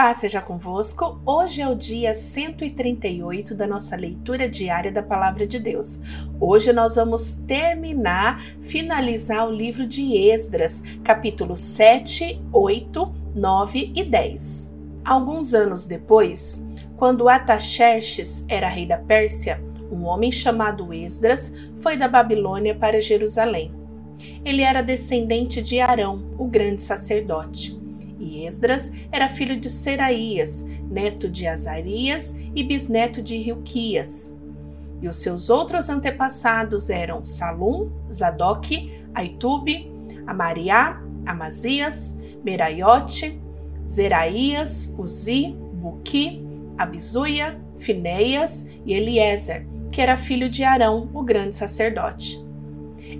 Paz seja convosco. Hoje é o dia 138 da nossa leitura diária da Palavra de Deus. Hoje nós vamos terminar, finalizar o livro de Esdras, capítulo 7, 8, 9 e 10. Alguns anos depois, quando Ataxerxes era rei da Pérsia, um homem chamado Esdras foi da Babilônia para Jerusalém. Ele era descendente de Arão, o grande sacerdote. E Esdras era filho de Seraías, neto de Azarias e bisneto de Hilquias. E os seus outros antepassados eram Salum, Zadok, Aitube, Amariá, Amazias, Meraiote, Zeraías, Uzi, Buqui, Abizuia, Fineias e Eliezer, que era filho de Arão, o grande sacerdote.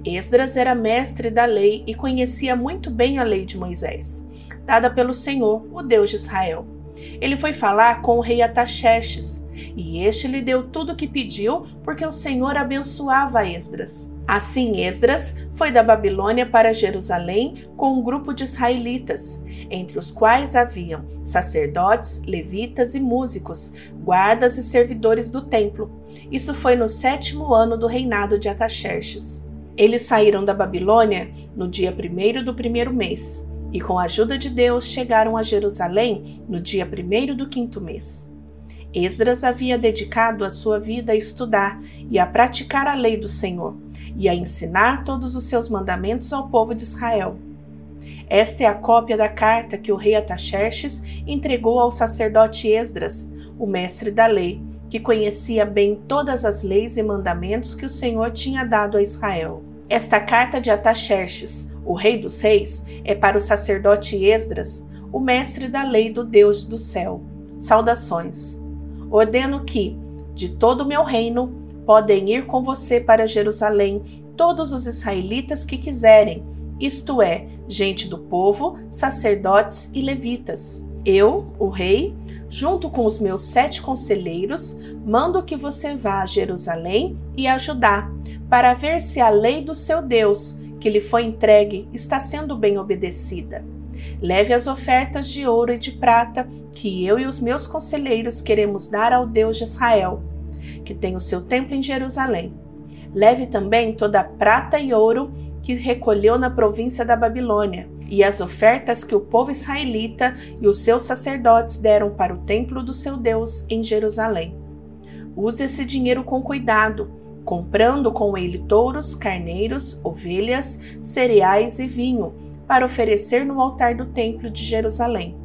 Esdras era mestre da lei e conhecia muito bem a lei de Moisés dada pelo Senhor, o Deus de Israel. Ele foi falar com o rei Ataxerxes, e este lhe deu tudo o que pediu, porque o Senhor abençoava Esdras. Assim, Esdras foi da Babilônia para Jerusalém com um grupo de israelitas, entre os quais haviam sacerdotes, levitas e músicos, guardas e servidores do templo. Isso foi no sétimo ano do reinado de Ataxerxes. Eles saíram da Babilônia no dia primeiro do primeiro mês e, com a ajuda de Deus, chegaram a Jerusalém no dia primeiro do quinto mês. Esdras havia dedicado a sua vida a estudar e a praticar a lei do Senhor e a ensinar todos os seus mandamentos ao povo de Israel. Esta é a cópia da carta que o rei Ataxerxes entregou ao sacerdote Esdras, o mestre da lei, que conhecia bem todas as leis e mandamentos que o Senhor tinha dado a Israel. Esta carta de Ataxerxes o Rei dos Reis, é para o sacerdote Esdras, o mestre da lei do Deus do céu. Saudações. Ordeno que, de todo o meu reino, podem ir com você para Jerusalém todos os israelitas que quiserem, isto é, gente do povo, sacerdotes e levitas. Eu, o rei, junto com os meus sete conselheiros, mando que você vá a Jerusalém e ajudar, para ver se a lei do seu Deus que lhe foi entregue está sendo bem obedecida. Leve as ofertas de ouro e de prata que eu e os meus conselheiros queremos dar ao Deus de Israel, que tem o seu templo em Jerusalém. Leve também toda a prata e ouro que recolheu na província da Babilônia, e as ofertas que o povo israelita e os seus sacerdotes deram para o templo do seu Deus em Jerusalém. Use esse dinheiro com cuidado comprando com ele touros, carneiros, ovelhas, cereais e vinho, para oferecer no altar do templo de Jerusalém.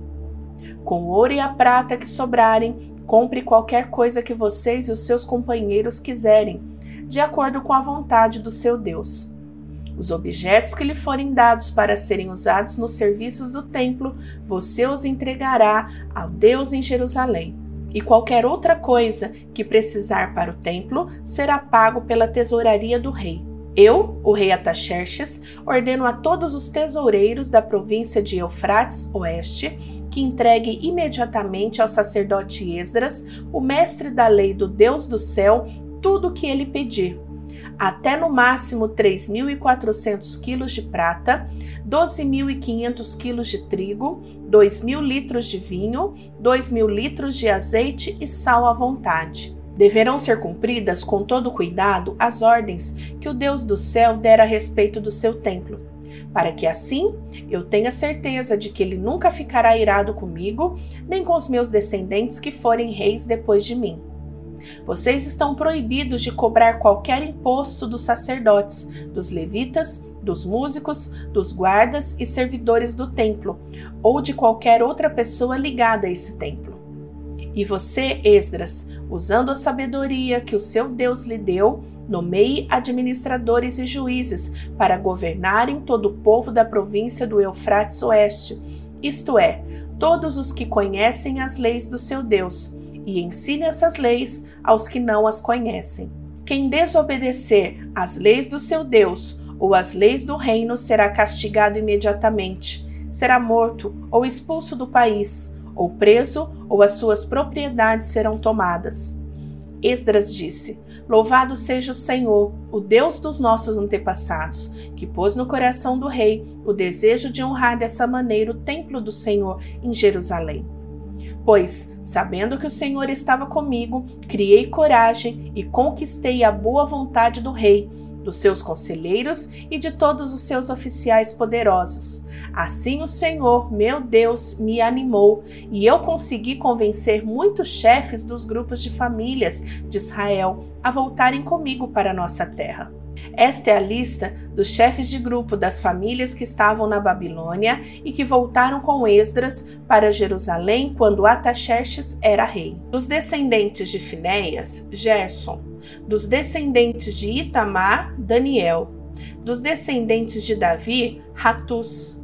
Com o ouro e a prata que sobrarem, compre qualquer coisa que vocês e os seus companheiros quiserem, de acordo com a vontade do seu Deus. Os objetos que lhe forem dados para serem usados nos serviços do templo, você os entregará ao Deus em Jerusalém e qualquer outra coisa que precisar para o templo será pago pela tesouraria do rei. Eu, o rei Ataxerxes, ordeno a todos os tesoureiros da província de Eufrates Oeste que entregue imediatamente ao sacerdote Esdras, o mestre da lei do Deus do céu, tudo o que ele pedir, até no máximo 3.400 quilos de prata, 12.500 quilos de trigo, 2.000 litros de vinho, 2.000 litros de azeite e sal à vontade. Deverão ser cumpridas com todo cuidado as ordens que o Deus do céu dera a respeito do seu templo, para que assim eu tenha certeza de que ele nunca ficará irado comigo, nem com os meus descendentes que forem reis depois de mim. Vocês estão proibidos de cobrar qualquer imposto dos sacerdotes, dos levitas, dos músicos, dos guardas e servidores do templo, ou de qualquer outra pessoa ligada a esse templo. E você, Esdras, usando a sabedoria que o seu Deus lhe deu, nomeie administradores e juízes para governarem todo o povo da província do Eufrates Oeste, isto é, todos os que conhecem as leis do seu Deus e ensine essas leis aos que não as conhecem. Quem desobedecer às leis do seu Deus ou às leis do reino será castigado imediatamente, será morto ou expulso do país, ou preso, ou as suas propriedades serão tomadas. Esdras disse: Louvado seja o Senhor, o Deus dos nossos antepassados, que pôs no coração do rei o desejo de honrar dessa maneira o templo do Senhor em Jerusalém. Pois, sabendo que o Senhor estava comigo, criei coragem e conquistei a boa vontade do rei, dos seus conselheiros e de todos os seus oficiais poderosos. Assim o Senhor, meu Deus, me animou e eu consegui convencer muitos chefes dos grupos de famílias de Israel a voltarem comigo para nossa terra. Esta é a lista dos chefes de grupo das famílias que estavam na Babilônia e que voltaram com Esdras para Jerusalém quando Ataxerxes era rei. Dos descendentes de Finéias, Gerson. Dos descendentes de Itamar, Daniel. Dos descendentes de Davi, Ratus.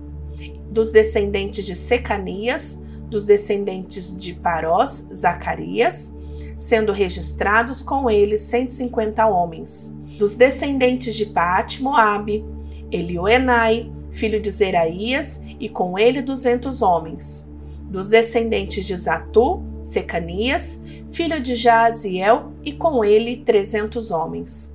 Dos descendentes de Secanias, dos descendentes de Parós, Zacarias, sendo registrados com eles 150 homens dos descendentes de Paate, Moabe, Elioenai, filho de Zeraías, e com ele duzentos homens. Dos descendentes de Zatu, Secanias, filho de Jaaziel, e com ele trezentos homens.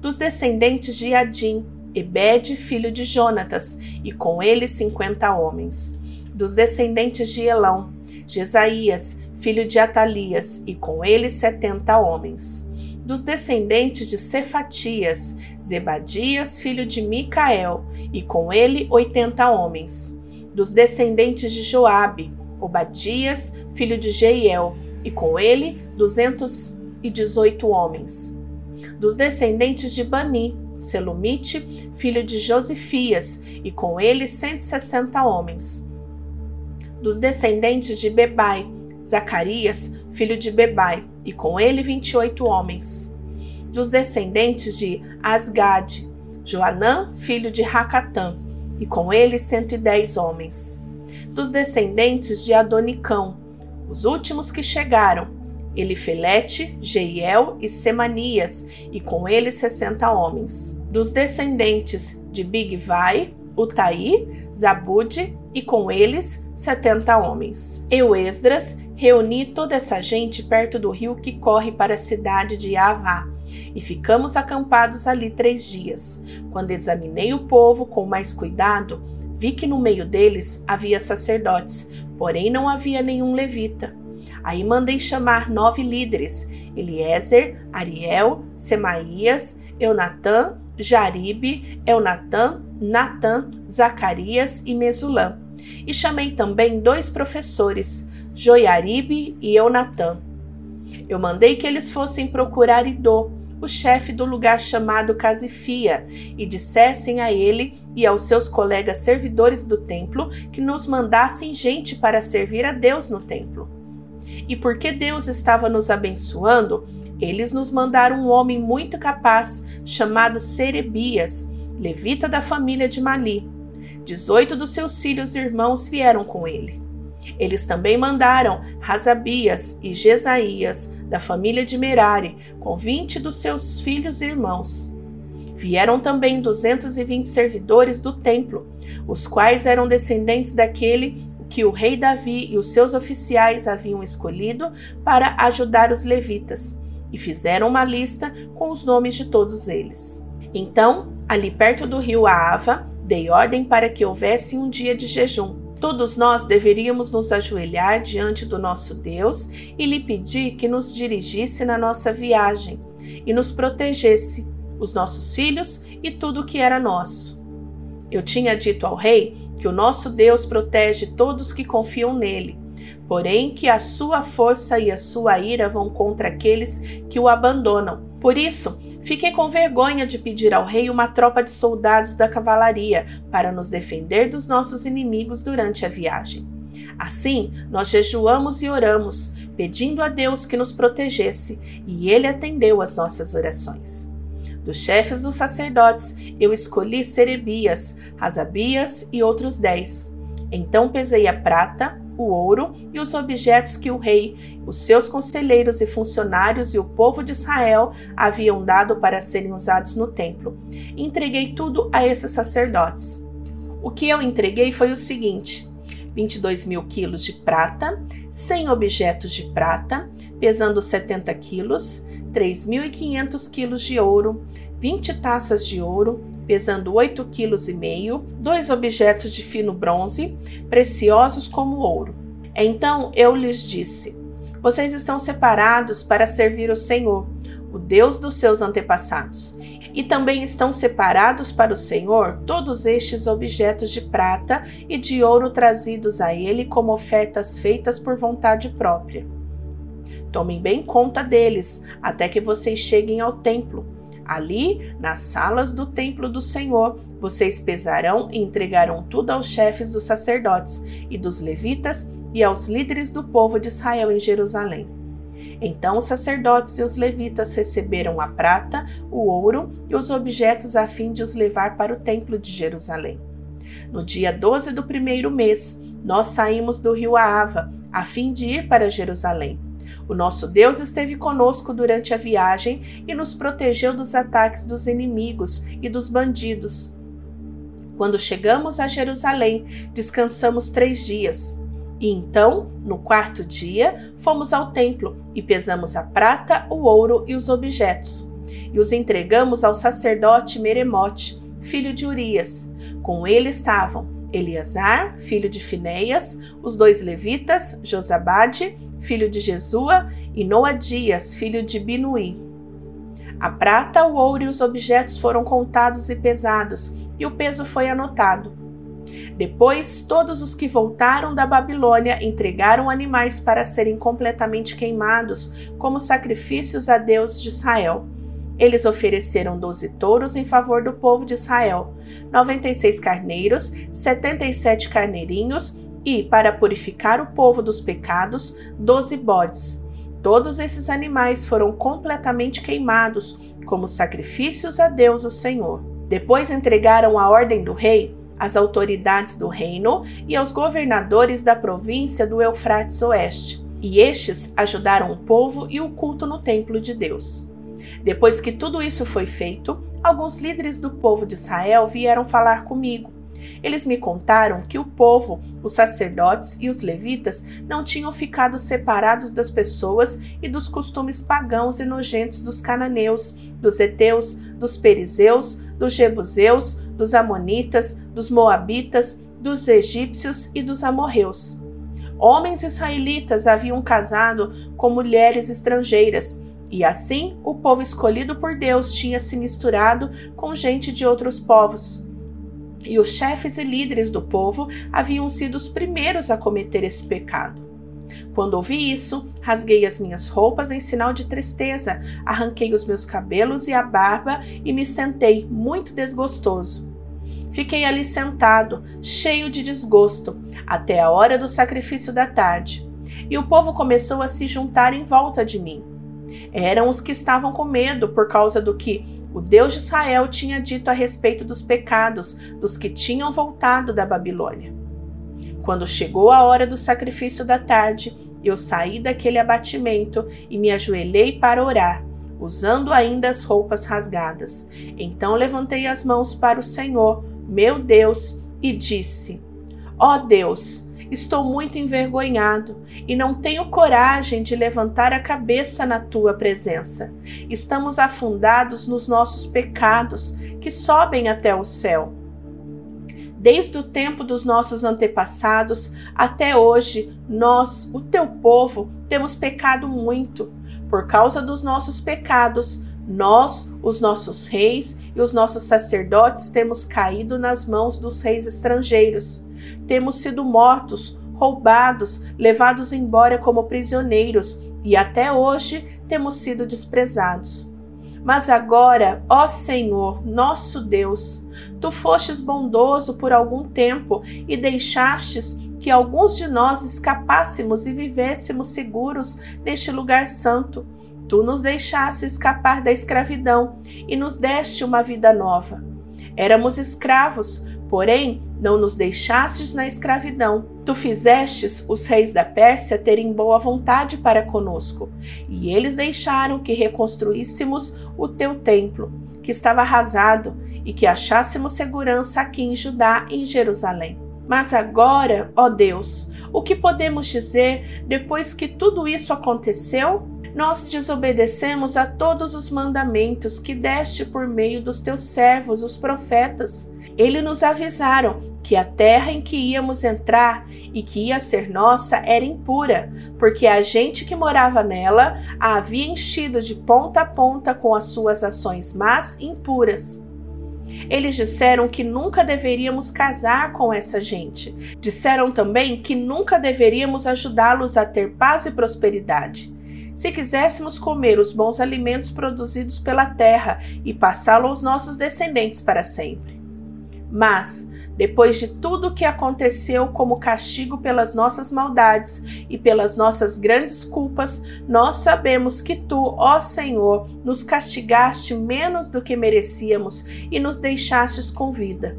Dos descendentes de Adim, Ebed, filho de Jonatas, e com ele cinquenta homens. Dos descendentes de Elão, Jesaías, filho de Atalias, e com ele setenta homens dos descendentes de Cefatias, Zebadias, filho de Micael, e com ele oitenta homens. Dos descendentes de Joabe, Obadias, filho de Jeiel, e com ele duzentos e dezoito homens. Dos descendentes de Bani, Selumite, filho de Josifias, e com ele cento e sessenta homens. Dos descendentes de Bebai, Zacarias, filho de Bebai, e com ele vinte e oito homens. Dos descendentes de Asgade, Joanã, filho de Racatã, e com ele cento e dez homens. Dos descendentes de Adonicão, os últimos que chegaram, Elifelete, Jeiel e Semanias, e com ele sessenta homens. Dos descendentes de Bigvai, Utaí, Zabude, e com eles setenta homens. Eu, Esdras, Reuni toda essa gente perto do rio que corre para a cidade de Avá, e ficamos acampados ali três dias. Quando examinei o povo com mais cuidado, vi que no meio deles havia sacerdotes, porém não havia nenhum levita. Aí mandei chamar nove líderes: Eliezer, Ariel, Semaías, Eunatã, Jaribe, Eunatã, Natã, Zacarias e Mesulã. E chamei também dois professores, Joiaribe e Eunatã. Eu mandei que eles fossem procurar Idô, o chefe do lugar chamado Casifia, e dissessem a ele e aos seus colegas servidores do templo que nos mandassem gente para servir a Deus no templo. E porque Deus estava nos abençoando, eles nos mandaram um homem muito capaz, chamado Serebias, levita da família de Mali. Dezoito dos seus filhos e irmãos vieram com ele. Eles também mandaram Razabias e Jesaías, da família de Merari, com vinte dos seus filhos e irmãos. Vieram também duzentos e vinte servidores do templo, os quais eram descendentes daquele que o rei Davi e os seus oficiais haviam escolhido para ajudar os levitas, e fizeram uma lista com os nomes de todos eles. Então, ali perto do rio Aava, dei ordem para que houvesse um dia de jejum Todos nós deveríamos nos ajoelhar diante do nosso Deus e lhe pedir que nos dirigisse na nossa viagem e nos protegesse, os nossos filhos e tudo o que era nosso. Eu tinha dito ao rei que o nosso Deus protege todos que confiam nele, porém que a sua força e a sua ira vão contra aqueles que o abandonam. Por isso, Fiquei com vergonha de pedir ao rei uma tropa de soldados da cavalaria para nos defender dos nossos inimigos durante a viagem. Assim, nós jejuamos e oramos, pedindo a Deus que nos protegesse, e ele atendeu às nossas orações. Dos chefes dos sacerdotes, eu escolhi Serebias, Razabias e outros dez. Então pesei a prata, o ouro e os objetos que o rei, os seus conselheiros e funcionários e o povo de Israel haviam dado para serem usados no templo. Entreguei tudo a esses sacerdotes. O que eu entreguei foi o seguinte: 22 mil quilos de prata, 100 objetos de prata, pesando 70 quilos, 3.500 quilos de ouro, 20 taças de ouro, pesando 8,5 kg, dois objetos de fino bronze, preciosos como ouro. Então eu lhes disse: Vocês estão separados para servir o Senhor, o Deus dos seus antepassados. E também estão separados para o Senhor todos estes objetos de prata e de ouro trazidos a ele como ofertas feitas por vontade própria. Tomem bem conta deles, até que vocês cheguem ao templo. Ali, nas salas do templo do Senhor, vocês pesarão e entregarão tudo aos chefes dos sacerdotes e dos levitas e aos líderes do povo de Israel em Jerusalém. Então os sacerdotes e os levitas receberam a prata, o ouro e os objetos a fim de os levar para o templo de Jerusalém. No dia 12 do primeiro mês, nós saímos do rio Aava, a fim de ir para Jerusalém. O nosso Deus esteve conosco durante a viagem e nos protegeu dos ataques dos inimigos e dos bandidos. Quando chegamos a Jerusalém, descansamos três dias. E então, no quarto dia, fomos ao templo e pesamos a prata, o ouro e os objetos. E os entregamos ao sacerdote Meremote, filho de Urias. Com ele estavam Eleazar, filho de Finéias, os dois levitas, Josabade, filho de Jesua, e Noadias, filho de Binuí. A prata, o ouro e os objetos foram contados e pesados, e o peso foi anotado. Depois, todos os que voltaram da Babilônia entregaram animais para serem completamente queimados como sacrifícios a Deus de Israel. Eles ofereceram doze touros em favor do povo de Israel, noventa e seis carneiros, setenta e sete carneirinhos e, para purificar o povo dos pecados, doze bodes. Todos esses animais foram completamente queimados como sacrifícios a Deus o Senhor. Depois entregaram a ordem do rei às autoridades do reino e aos governadores da província do Eufrates Oeste. E estes ajudaram o povo e o culto no templo de Deus. Depois que tudo isso foi feito, alguns líderes do povo de Israel vieram falar comigo. Eles me contaram que o povo, os sacerdotes e os levitas não tinham ficado separados das pessoas e dos costumes pagãos e nojentos dos cananeus, dos heteus, dos perizeus, dos jebuseus, dos amonitas, dos moabitas, dos egípcios e dos amorreus. Homens israelitas haviam casado com mulheres estrangeiras e assim o povo escolhido por Deus tinha se misturado com gente de outros povos. E os chefes e líderes do povo haviam sido os primeiros a cometer esse pecado. Quando ouvi isso, rasguei as minhas roupas em sinal de tristeza, arranquei os meus cabelos e a barba e me sentei, muito desgostoso. Fiquei ali sentado, cheio de desgosto, até a hora do sacrifício da tarde. E o povo começou a se juntar em volta de mim. Eram os que estavam com medo por causa do que o Deus de Israel tinha dito a respeito dos pecados dos que tinham voltado da Babilônia. Quando chegou a hora do sacrifício da tarde, eu saí daquele abatimento e me ajoelhei para orar, usando ainda as roupas rasgadas. Então levantei as mãos para o Senhor, meu Deus, e disse: Ó oh Deus, Estou muito envergonhado e não tenho coragem de levantar a cabeça na tua presença. Estamos afundados nos nossos pecados que sobem até o céu. Desde o tempo dos nossos antepassados até hoje, nós, o teu povo, temos pecado muito. Por causa dos nossos pecados, nós, os nossos reis e os nossos sacerdotes, temos caído nas mãos dos reis estrangeiros temos sido mortos, roubados, levados embora como prisioneiros e até hoje temos sido desprezados. Mas agora, ó Senhor, nosso Deus, tu fostes bondoso por algum tempo e deixastes que alguns de nós escapássemos e vivêssemos seguros neste lugar santo. Tu nos deixaste escapar da escravidão e nos deste uma vida nova. Éramos escravos, Porém, não nos deixastes na escravidão. Tu fizestes os reis da Pérsia terem boa vontade para conosco, e eles deixaram que reconstruíssemos o teu templo, que estava arrasado, e que achássemos segurança aqui em Judá e em Jerusalém. Mas agora, ó Deus, o que podemos dizer depois que tudo isso aconteceu? Nós desobedecemos a todos os mandamentos que deste por meio dos teus servos, os profetas. Eles nos avisaram que a terra em que íamos entrar e que ia ser nossa era impura, porque a gente que morava nela a havia enchido de ponta a ponta com as suas ações más impuras. Eles disseram que nunca deveríamos casar com essa gente. Disseram também que nunca deveríamos ajudá-los a ter paz e prosperidade. Se quiséssemos comer os bons alimentos produzidos pela terra e passá-lo aos nossos descendentes para sempre. Mas, depois de tudo o que aconteceu como castigo pelas nossas maldades e pelas nossas grandes culpas, nós sabemos que tu, ó Senhor, nos castigaste menos do que merecíamos e nos deixastes com vida.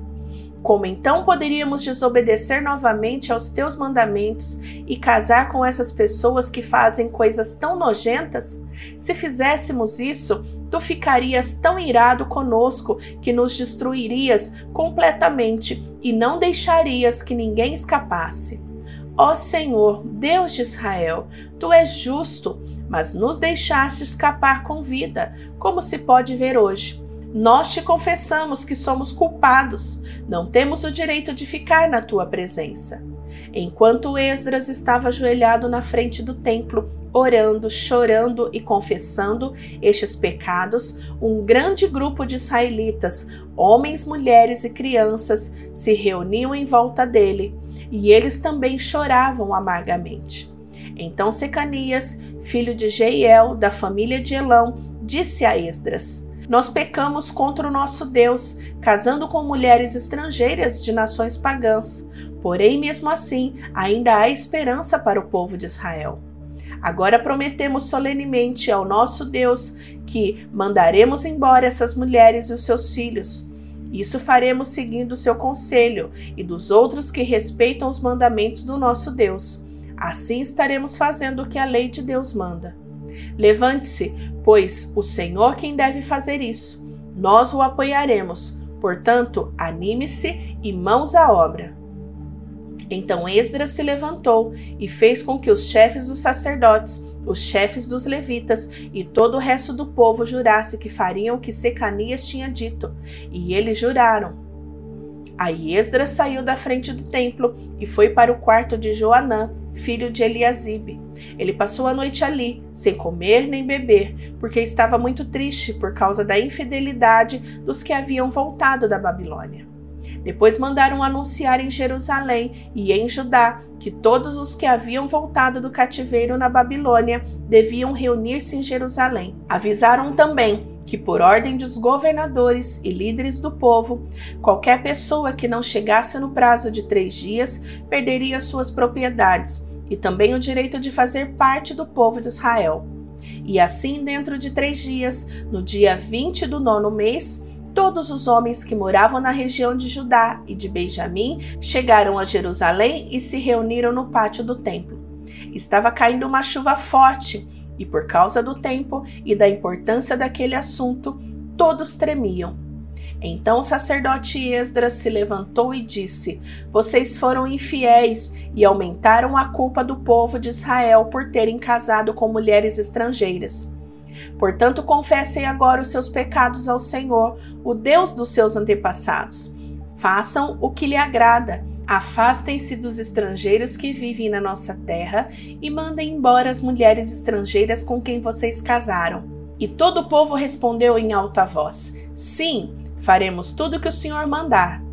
Como então poderíamos desobedecer novamente aos teus mandamentos e casar com essas pessoas que fazem coisas tão nojentas? Se fizéssemos isso, tu ficarias tão irado conosco que nos destruirias completamente e não deixarias que ninguém escapasse. Ó Senhor, Deus de Israel, tu és justo, mas nos deixaste escapar com vida, como se pode ver hoje. Nós te confessamos que somos culpados, não temos o direito de ficar na tua presença. Enquanto Esdras estava ajoelhado na frente do templo, orando, chorando e confessando estes pecados, um grande grupo de israelitas, homens, mulheres e crianças, se reuniam em volta dele, e eles também choravam amargamente. Então Secanias, filho de Jeiel, da família de Elão, disse a Esdras: nós pecamos contra o nosso Deus, casando com mulheres estrangeiras de nações pagãs. Porém, mesmo assim, ainda há esperança para o povo de Israel. Agora prometemos solenemente ao nosso Deus que mandaremos embora essas mulheres e os seus filhos. Isso faremos seguindo o seu conselho e dos outros que respeitam os mandamentos do nosso Deus. Assim estaremos fazendo o que a lei de Deus manda. Levante-se, pois o Senhor quem deve fazer isso. Nós o apoiaremos. Portanto, anime-se e mãos à obra. Então Esdras se levantou e fez com que os chefes dos sacerdotes, os chefes dos levitas e todo o resto do povo jurasse que fariam o que Secanias tinha dito. E eles juraram. Aí Esdras saiu da frente do templo e foi para o quarto de Joanã, filho de Eliasibe. Ele passou a noite ali, sem comer nem beber, porque estava muito triste por causa da infidelidade dos que haviam voltado da Babilônia. Depois mandaram anunciar em Jerusalém e em Judá que todos os que haviam voltado do cativeiro na Babilônia deviam reunir-se em Jerusalém. Avisaram também que, por ordem dos governadores e líderes do povo, qualquer pessoa que não chegasse no prazo de três dias perderia suas propriedades e também o direito de fazer parte do povo de Israel. E assim, dentro de três dias, no dia 20 do nono mês, todos os homens que moravam na região de Judá e de Benjamim chegaram a Jerusalém e se reuniram no pátio do templo. Estava caindo uma chuva forte e por causa do tempo e da importância daquele assunto, todos tremiam. Então o sacerdote Esdras se levantou e disse: Vocês foram infiéis e aumentaram a culpa do povo de Israel por terem casado com mulheres estrangeiras. Portanto, confessem agora os seus pecados ao Senhor, o Deus dos seus antepassados. Façam o que lhe agrada Afastem-se dos estrangeiros que vivem na nossa terra e mandem embora as mulheres estrangeiras com quem vocês casaram. E todo o povo respondeu em alta voz: Sim, faremos tudo o que o Senhor mandar.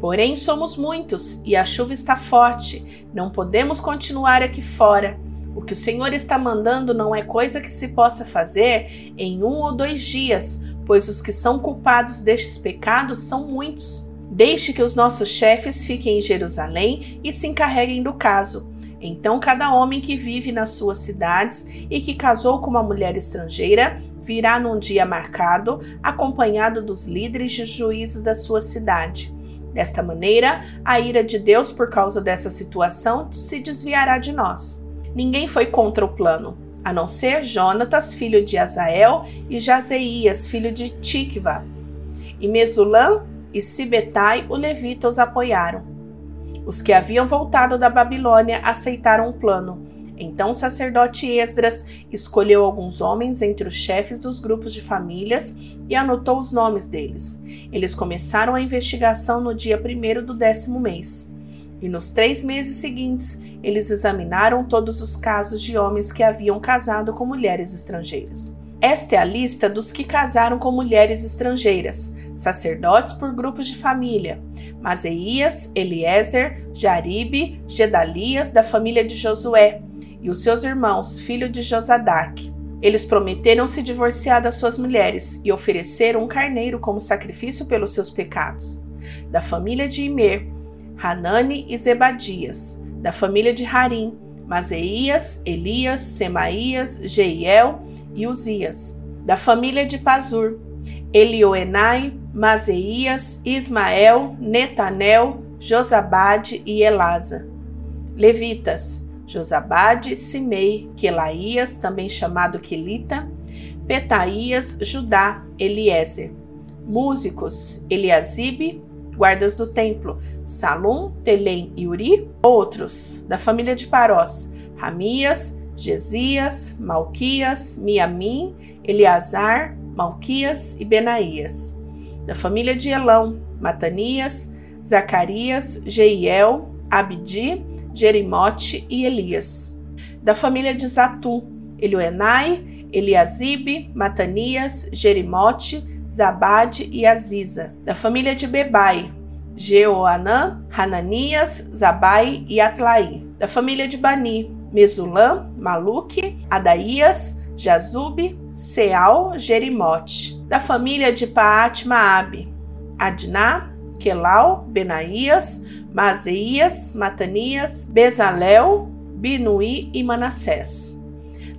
Porém, somos muitos e a chuva está forte, não podemos continuar aqui fora. O que o Senhor está mandando não é coisa que se possa fazer em um ou dois dias, pois os que são culpados destes pecados são muitos. Deixe que os nossos chefes fiquem em Jerusalém e se encarreguem do caso. Então, cada homem que vive nas suas cidades e que casou com uma mulher estrangeira virá num dia marcado, acompanhado dos líderes e juízes da sua cidade. Desta maneira, a ira de Deus por causa dessa situação se desviará de nós. Ninguém foi contra o plano, a não ser Jonatas, filho de Azael, e Jazeias, filho de Tikva. E Mesulam, e Sibetai, o levita, os apoiaram. Os que haviam voltado da Babilônia aceitaram o plano. Então o sacerdote Esdras escolheu alguns homens entre os chefes dos grupos de famílias e anotou os nomes deles. Eles começaram a investigação no dia primeiro do décimo mês. E nos três meses seguintes, eles examinaram todos os casos de homens que haviam casado com mulheres estrangeiras. Esta é a lista dos que casaram com mulheres estrangeiras, sacerdotes por grupos de família: Maseias, Eliezer, Jaribe, Gedalias, da família de Josué, e os seus irmãos, filho de Josadac. Eles prometeram se divorciar das suas mulheres e ofereceram um carneiro como sacrifício pelos seus pecados. Da família de Imer, Hanani e Zebadias. Da família de Harim, Maseias, Elias, Semaías, Jeiel e Uzias. Da família de Pazur, Elioenai, Maseias, Ismael, Netanel, Josabade e Elasa. Levitas, Josabade, Simei, Quelaías, também chamado Quelita, Petaías, Judá, Eliezer. Músicos, Eliasibe, guardas do templo, Salum, Telém e Uri. Outros, da família de Parós, Ramias, Gesias, Malquias, Miamim, Eleazar, Malquias e Benaías. Da família de Elão, Matanias, Zacarias, Jeiel, Abdi, Jerimote e Elias. Da família de Zatu, Elioenai, Eliasibe, Matanias, Jerimote, Zabade e Aziza. Da família de Bebai, Jeoanã, Hananias, Zabai e Atlaí. Da família de Bani, Mesulam, Maluque, Adaías, Jazube, Seal, Jerimote. Da família de Paat Maabe, Adná, Quelau, Benaías, Mazeias, Matanias, Bezalel, Binuí e Manassés.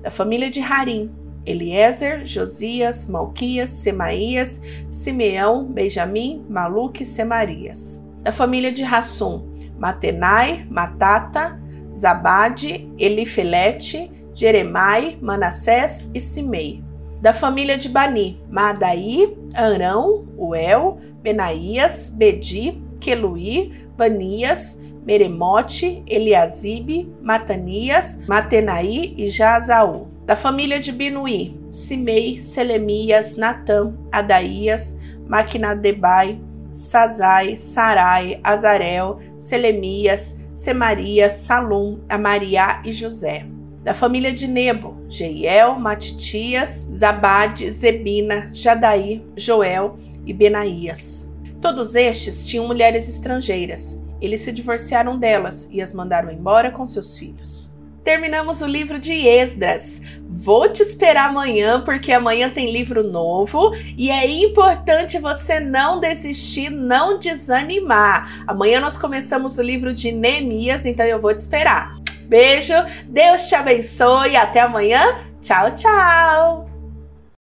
Da família de Harim, Eliezer, Josias, Malquias, Semaías, Simeão, Benjamim, Maluque e Semarias. Da família de Rassum, Matenai, Matata, Zabade, Elifelete, Jeremai, Manassés e Simei. Da família de Bani, Madaí, Arão, Uel, Benaías, Bedi, Queluí, Banias, Meremote, Eliasibe, Matanias, Matenaí e Jazaú. Da família de Binuí, Simei, Selemias, Natã, Adaías, Maquinadebai, Sazai, Sarai, Azarel, Selemias, Semarias, Salum, Amariá e José. Da família de Nebo, Jeiel, Matitias, Zabade, Zebina, Jadaí, Joel e Benaías. Todos estes tinham mulheres estrangeiras. Eles se divorciaram delas e as mandaram embora com seus filhos. Terminamos o livro de Esdras. Vou te esperar amanhã, porque amanhã tem livro novo e é importante você não desistir, não desanimar. Amanhã nós começamos o livro de Neemias, então eu vou te esperar. Beijo, Deus te abençoe e até amanhã. Tchau, tchau!